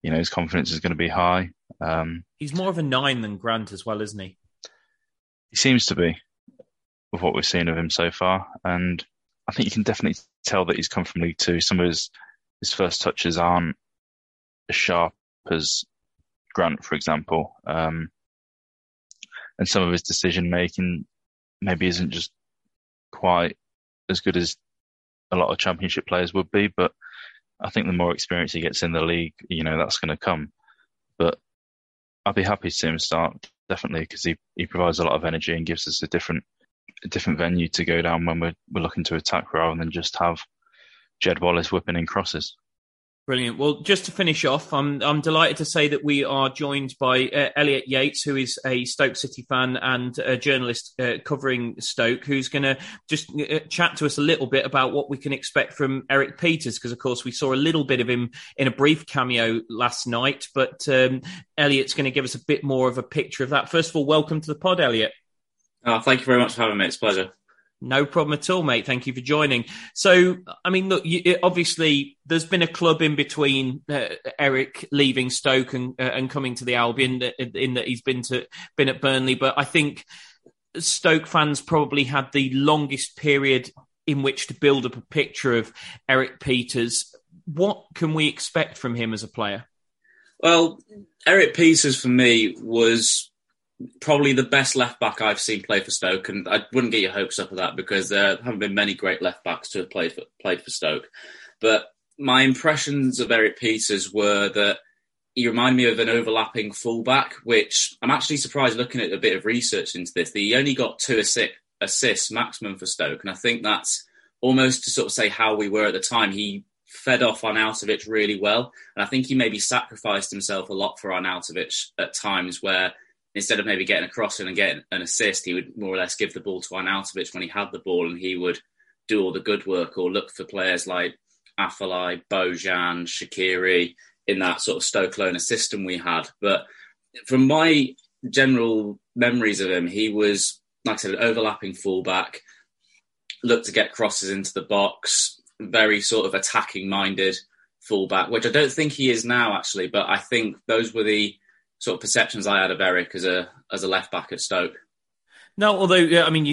you know, his confidence is going to be high. Um, he's more of a nine than Grant as well, isn't he? He seems to be, with what we've seen of him so far, and I think you can definitely tell that he's come from League Two. Some of his his first touches aren't as sharp as Grant, for example, um, and some of his decision making maybe isn't just quite as good as a lot of Championship players would be, but I think the more experience he gets in the league, you know, that's going to come. But I'd be happy to see him start definitely because he, he provides a lot of energy and gives us a different a different venue to go down when we're we're looking to attack rather than just have Jed Wallace whipping in crosses. Brilliant. Well, just to finish off, I'm I'm delighted to say that we are joined by uh, Elliot Yates, who is a Stoke City fan and a journalist uh, covering Stoke, who's going to just uh, chat to us a little bit about what we can expect from Erik Pieters, because of course we saw a little bit of him in a brief cameo last night, but um, Elliot's going to give us a bit more of a picture of that. First of all, welcome to the pod, Elliot. Oh, thank you very much for having me. It's a pleasure. No problem at all, mate. Thank you for joining. So, I mean, look, you, obviously, there's been a club in between uh, Erik leaving Stoke and uh, and coming to the Albion, in that he's been to been at Burnley. But I think Stoke fans probably had the longest period in which to build up a picture of Erik Pieters. What can we expect from him as a player? Well, Erik Pieters for me was probably the best left back I've seen play for Stoke, and I wouldn't get your hopes up of that because there haven't been many great left backs to have played for played for Stoke. But my impressions of Erik Pieters were that he reminded me of an overlapping fullback, which I'm actually surprised looking at a bit of research into this. He only got two assist, assists maximum for Stoke, and I think that's almost to sort of say how we were at the time. He fed off Arnautovic really well, and I think he maybe sacrificed himself a lot for Arnautovic at times where instead of maybe getting a cross in and getting an assist, he would more or less give the ball to Arnautovic when he had the ball, and he would do all the good work or look for players like Afellay, Bojan, Shaqiri in that sort of Stoke loaner system we had. But from my general memories of him, he was, like I said, an overlapping fullback, looked to get crosses into the box, very sort of attacking minded fullback, which I don't think he is now actually, but I think those were the sort of perceptions I had of Erik as a as a left back at Stoke. No, although yeah, I mean,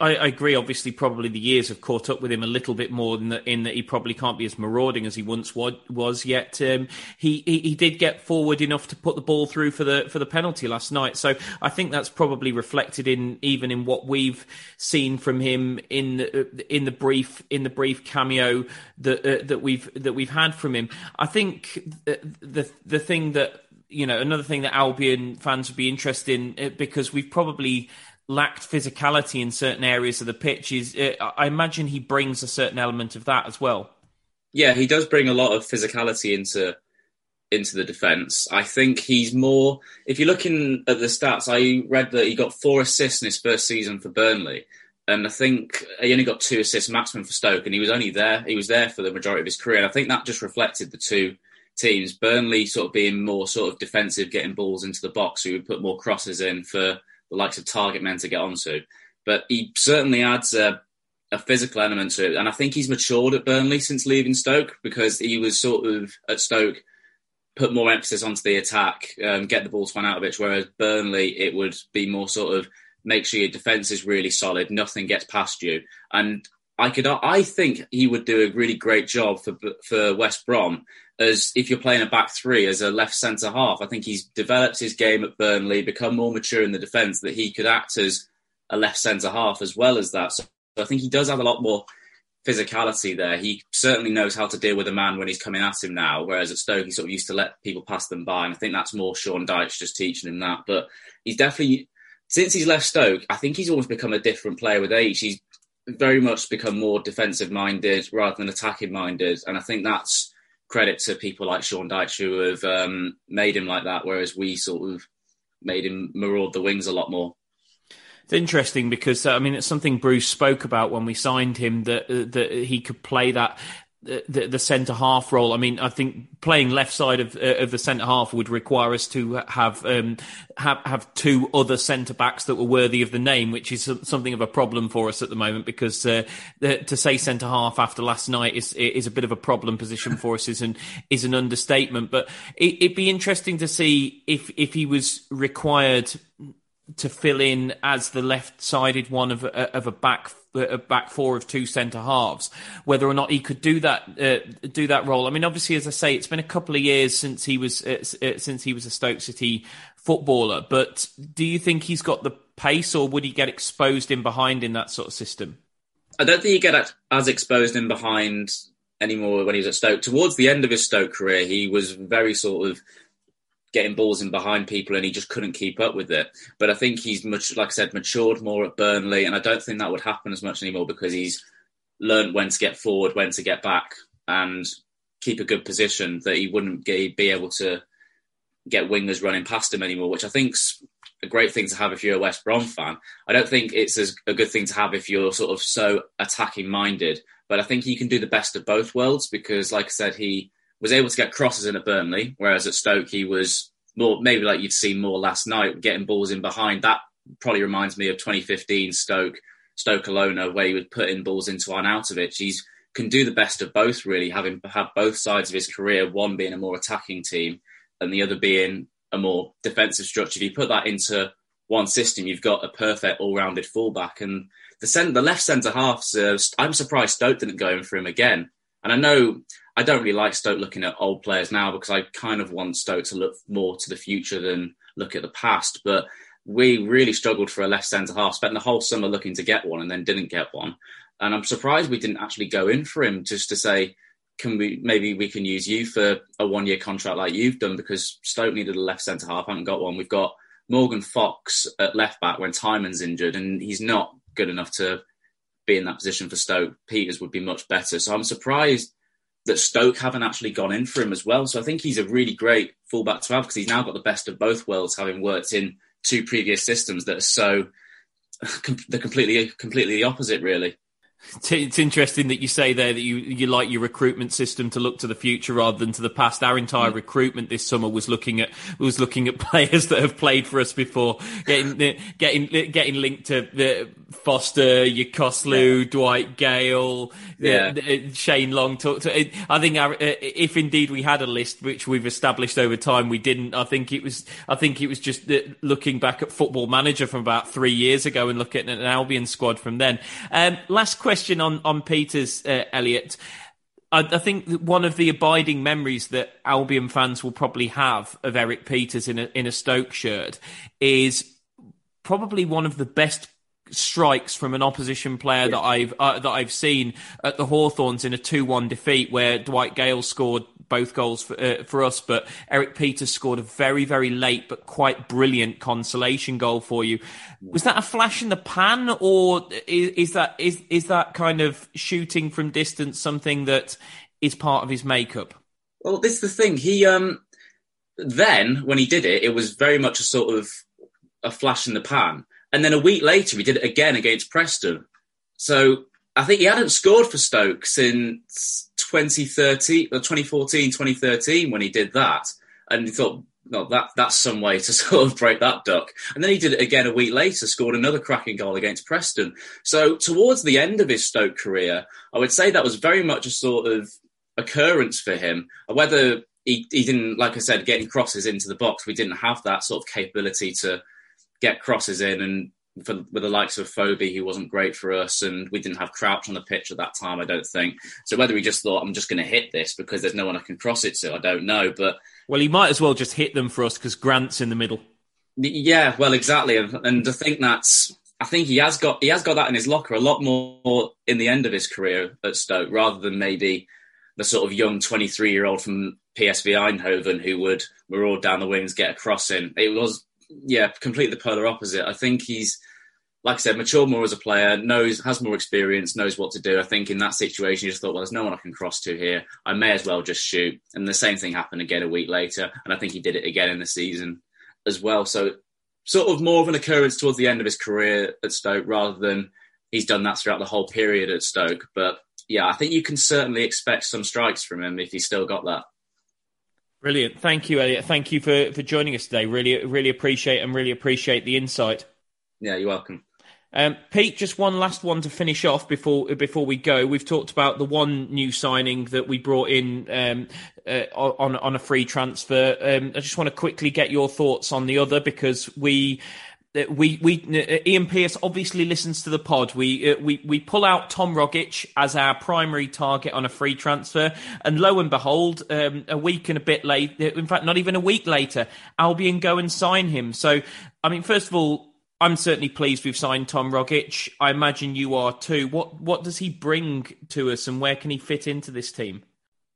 I, I, agree. Obviously, probably the years have caught up with him a little bit more in that, in that he probably can't be as marauding as he once was. Yet um, he, he, he did get forward enough to put the ball through for the for the penalty last night. So I think that's probably reflected in even in what we've seen from him in the, in the brief in the brief cameo that uh, that we've that we've had from him. I think the the, the thing that you know, another thing that Albion fans would be interested in uh, because we've probably lacked physicality in certain areas of the pitch. Is uh, I imagine he brings a certain element of that as well. Yeah, he does bring a lot of physicality into into the defence. I think he's more. If you're looking at the stats, I read that he got four assists in his first season for Burnley, and I think he only got two assists maximum for Stoke, and he was only there. He was there for the majority of his career. And I think that just reflected the two teams. Burnley sort of being more sort of defensive, getting balls into the box, he would put more crosses in for the likes of target men to get onto. But he certainly adds a, a physical element to it, and I think he's matured at Burnley since leaving Stoke because he was sort of at Stoke put more emphasis onto the attack, um, get the ball spun out of it. whereas Burnley it would be more sort of make sure your defence is really solid, nothing gets past you, and I could I think he would do a really great job for for West Brom as if you're playing a back three as a left centre half. I think he's developed his game at Burnley, become more mature in the defence, that he could act as a left centre half as well as that. So I think he does have a lot more physicality there. He certainly knows how to deal with a man when he's coming at him now, whereas at Stoke he sort of used to let people pass them by. And I think that's more Sean Dyche just teaching him that. But he's definitely since he's left Stoke, I think he's almost become a different player with age. He's very much become more defensive minded rather than attacking minded, and I think that's credit to people like Sean Dyche who have um, made him like that, whereas we sort of made him maraud the wings a lot more. It's interesting because uh, I mean it's something Bruce spoke about when we signed him that uh, that he could play that the, the centre half role. I mean, I think playing left side of uh, of the centre half would require us to have um, have have two other centre backs that were worthy of the name, which is something of a problem for us at the moment because uh, the, to say centre half after last night is is a bit of a problem position for us is an is an understatement. But it, it'd be interesting to see if if he was required to fill in as the left-sided one of a, of a back a back four of two centre halves. Whether or not he could do that uh, do that role. I mean, obviously, as I say, it's been a couple of years since he was uh, uh, since he was a Stoke City footballer. But do you think he's got the pace, or would he get exposed in behind in that sort of system? I don't think he get as exposed in behind anymore when he was at Stoke. Towards the end of his Stoke career, he was very sort of getting balls in behind people and he just couldn't keep up with it. But I think he's much, like I said, matured more at Burnley, and I don't think that would happen as much anymore because he's learned when to get forward, when to get back, and keep a good position that he wouldn't be able to get wingers running past him anymore, which I think's a great thing to have if you're a West Brom fan. I don't think it's as a good thing to have if you're sort of so attacking minded, but I think he can do the best of both worlds because, like I said, he was able to get crosses in at Burnley, whereas at Stoke he was more maybe like you'd seen more last night, getting balls in behind. That probably reminds me of 2015 Stoke Stoke Alona, where he would put in balls into Arnautovic. He's can do the best of both, really, having had both sides of his career, one being a more attacking team and the other being a more defensive structure. If you put that into one system, you've got a perfect all-rounded fullback. And the cent- the left centre half, uh, I'm surprised Stoke didn't go in for him again. And I know I don't really like Stoke looking at old players now because I kind of want Stoke to look more to the future than look at the past. But we really struggled for a left centre half, spent the whole summer looking to get one and then didn't get one. And I'm surprised we didn't actually go in for him just to say, can we maybe we can use you for a one year contract like you've done because Stoke needed a left centre half, haven't got one. We've got Morgan Fox at left back when Tymon's injured and he's not good enough to be in that position for Stoke. Pieters would be much better. So I'm surprised that Stoke haven't actually gone in for him as well. So I think he's a really great fullback to have because he's now got the best of both worlds, having worked in two previous systems that are so they're completely completely the opposite, really. It's interesting that you say there that you, you like your recruitment system to look to the future rather than to the past. Our entire mm. recruitment this summer was looking at was looking at players that have played for us before, getting getting getting linked to the Foster, Yokuslu, yeah. Dwight Gayle, uh, yeah. Uh, Shane Long. Talk to. I think our, if indeed we had a list which we've established over time, we didn't. I think it was. I think it was just looking back at Football Manager from about three years ago and looking at an Albion squad from then. Um, last question question on on Pieters, uh, Elliot. I, I think one of the abiding memories that Albion fans will probably have of Erik Pieters in a in a Stoke shirt is probably one of the best strikes from an opposition player that I've uh, that I've seen at the Hawthorns in a two-one defeat where Dwight Gayle scored both goals for, uh, for us, but Erik Pieters scored a very, very late but quite brilliant consolation goal for you. Was that a flash in the pan, or is, is that is is that kind of shooting from distance something that is part of his makeup? Well, this is the thing. He um then when he did it, it was very much a sort of a flash in the pan, and then a week later he did it again against Preston. So I think he hadn't scored for Stoke since 2013, uh, 2014, 2013 when he did that. And he thought, no, that that's some way to sort of break that duck. And then he did it again a week later, scored another cracking goal against Preston. So towards the end of his Stoke career, I would say that was very much a sort of occurrence for him. Whether he, he didn't, like I said, getting crosses into the box, we didn't have that sort of capability to get crosses in and for, with the likes of Phoebe, he wasn't great for us, and we didn't have Crouch on the pitch at that time. I don't think so. Whether he just thought I'm just going to hit this because there's no one I can cross it to, I don't know. But well, he might as well just hit them for us because Grant's in the middle. Yeah, well, exactly, and, I think that's I think he has got he has got that in his locker a lot more in the end of his career at Stoke rather than maybe the sort of young 23 year old from PSV Eindhoven who would all down the wings, get a cross in. It was yeah, completely the polar opposite. I think he's like I said, matured more as a player, knows has more experience, knows what to do. I think in that situation, he just thought, well, there's no one I can cross to here. I may as well just shoot. And the same thing happened again a week later, and I think he did it again in the season as well. So sort of more of an occurrence towards the end of his career at Stoke rather than he's done that throughout the whole period at Stoke. But yeah, I think you can certainly expect some strikes from him if he's still got that. Brilliant. Thank you, Elliot. Thank you for, for joining us today. Really, really appreciate and really appreciate the insight. Yeah, you're welcome. Um, Pete, just one last one to finish off before before we go. We've talked about the one new signing that we brought in um, uh, on on a free transfer. Um, I just want to quickly get your thoughts on the other because we we we uh, Ian Pearce obviously listens to the pod. We uh, we we pull out Tom Rogic as our primary target on a free transfer, and lo and behold, um, a week and a bit late, uh, in fact, not even a week later, Albion go and sign him. So, I mean, first of all, I'm certainly pleased we've signed Tom Rogic. I imagine you are too. What what does he bring to us, and where can he fit into this team?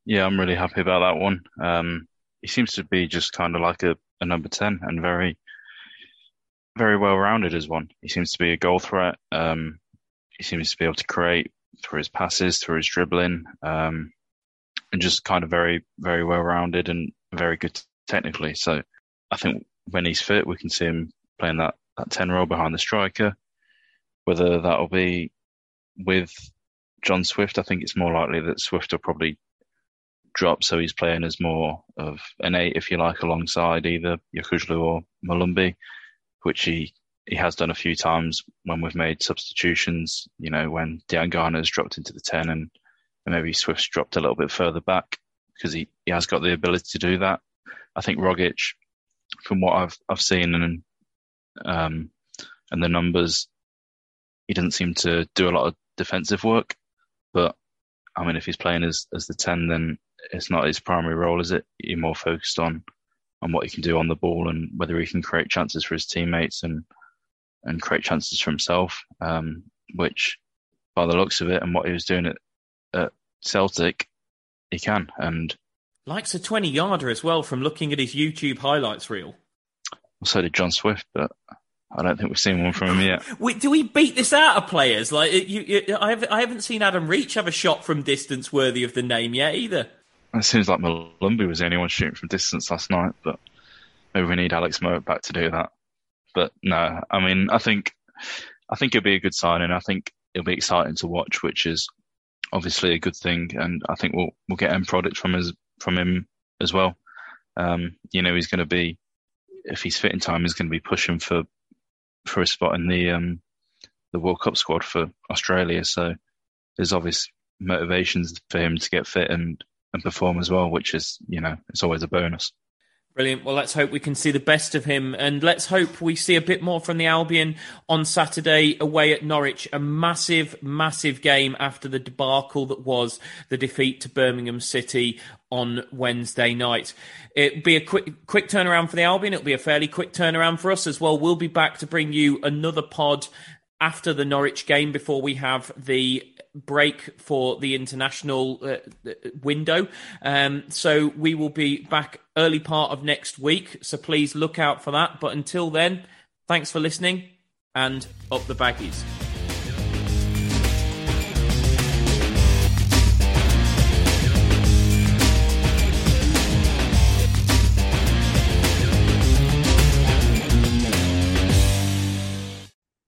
Yeah, I'm really happy about that one. Um, he seems to be just kind of like a, a number ten and very very well rounded as one. He seems to be a goal threat. Um, he seems to be able to create through his passes, through his dribbling, um, and just kind of very very well rounded and very good technically. So I think when he's fit, we can see him playing that that 10 role behind the striker. Whether that'll be with John Swift, I think it's more likely that Swift will probably drop, so he's playing as more of an eight, if you like, alongside either Yokuslu or Molumby, which he, he has done a few times when we've made substitutions, you know, when Diangana has dropped into the 10 and, and maybe Swift's dropped a little bit further back because he, he has got the ability to do that. I think Rogic, from what I've I've seen and um, and the numbers, he doesn't seem to do a lot of defensive work. But I mean, if he's playing as as the ten, then it's not his primary role, is it? You're more focused on on what he can do on the ball and whether he can create chances for his teammates and and create chances for himself. Um, which, by the looks of it, and what he was doing at, at Celtic, he can. And likes a twenty yarder as well from looking at his YouTube highlights reel. So did John Swift, but I don't think we've seen one from him yet. Wait, do we beat this out of players? Like you, you, I, have, I haven't seen Adam Reach have a shot from distance worthy of the name yet either. It seems like Molumby was the only one shooting from distance last night, but maybe we need Alex Mowatt back to do that. But no, I mean, I think I think it'll be a good signing. I think it'll be exciting to watch, which is obviously a good thing, and I think we'll we'll get end product from his from him as well. Um, you know, he's going to be if he's fit in time, he's going to be pushing for for a spot in the um, the World Cup squad for Australia. So there's obvious motivations for him to get fit and and perform as well, which is you know it's always a bonus. Brilliant. Well, let's hope we can see the best of him, and let's hope we see a bit more from the Albion on Saturday away at Norwich. A massive, massive game after the debacle that was the defeat to Birmingham City on Wednesday night. It'll be a quick, quick turnaround for the Albion. It'll be a fairly quick turnaround for us as well. We'll be back to bring you another pod after the Norwich game before we have the break for the international uh, window. Um, so we will be back early part of next week. So please look out for that. But until then, thanks for listening and up the baggies.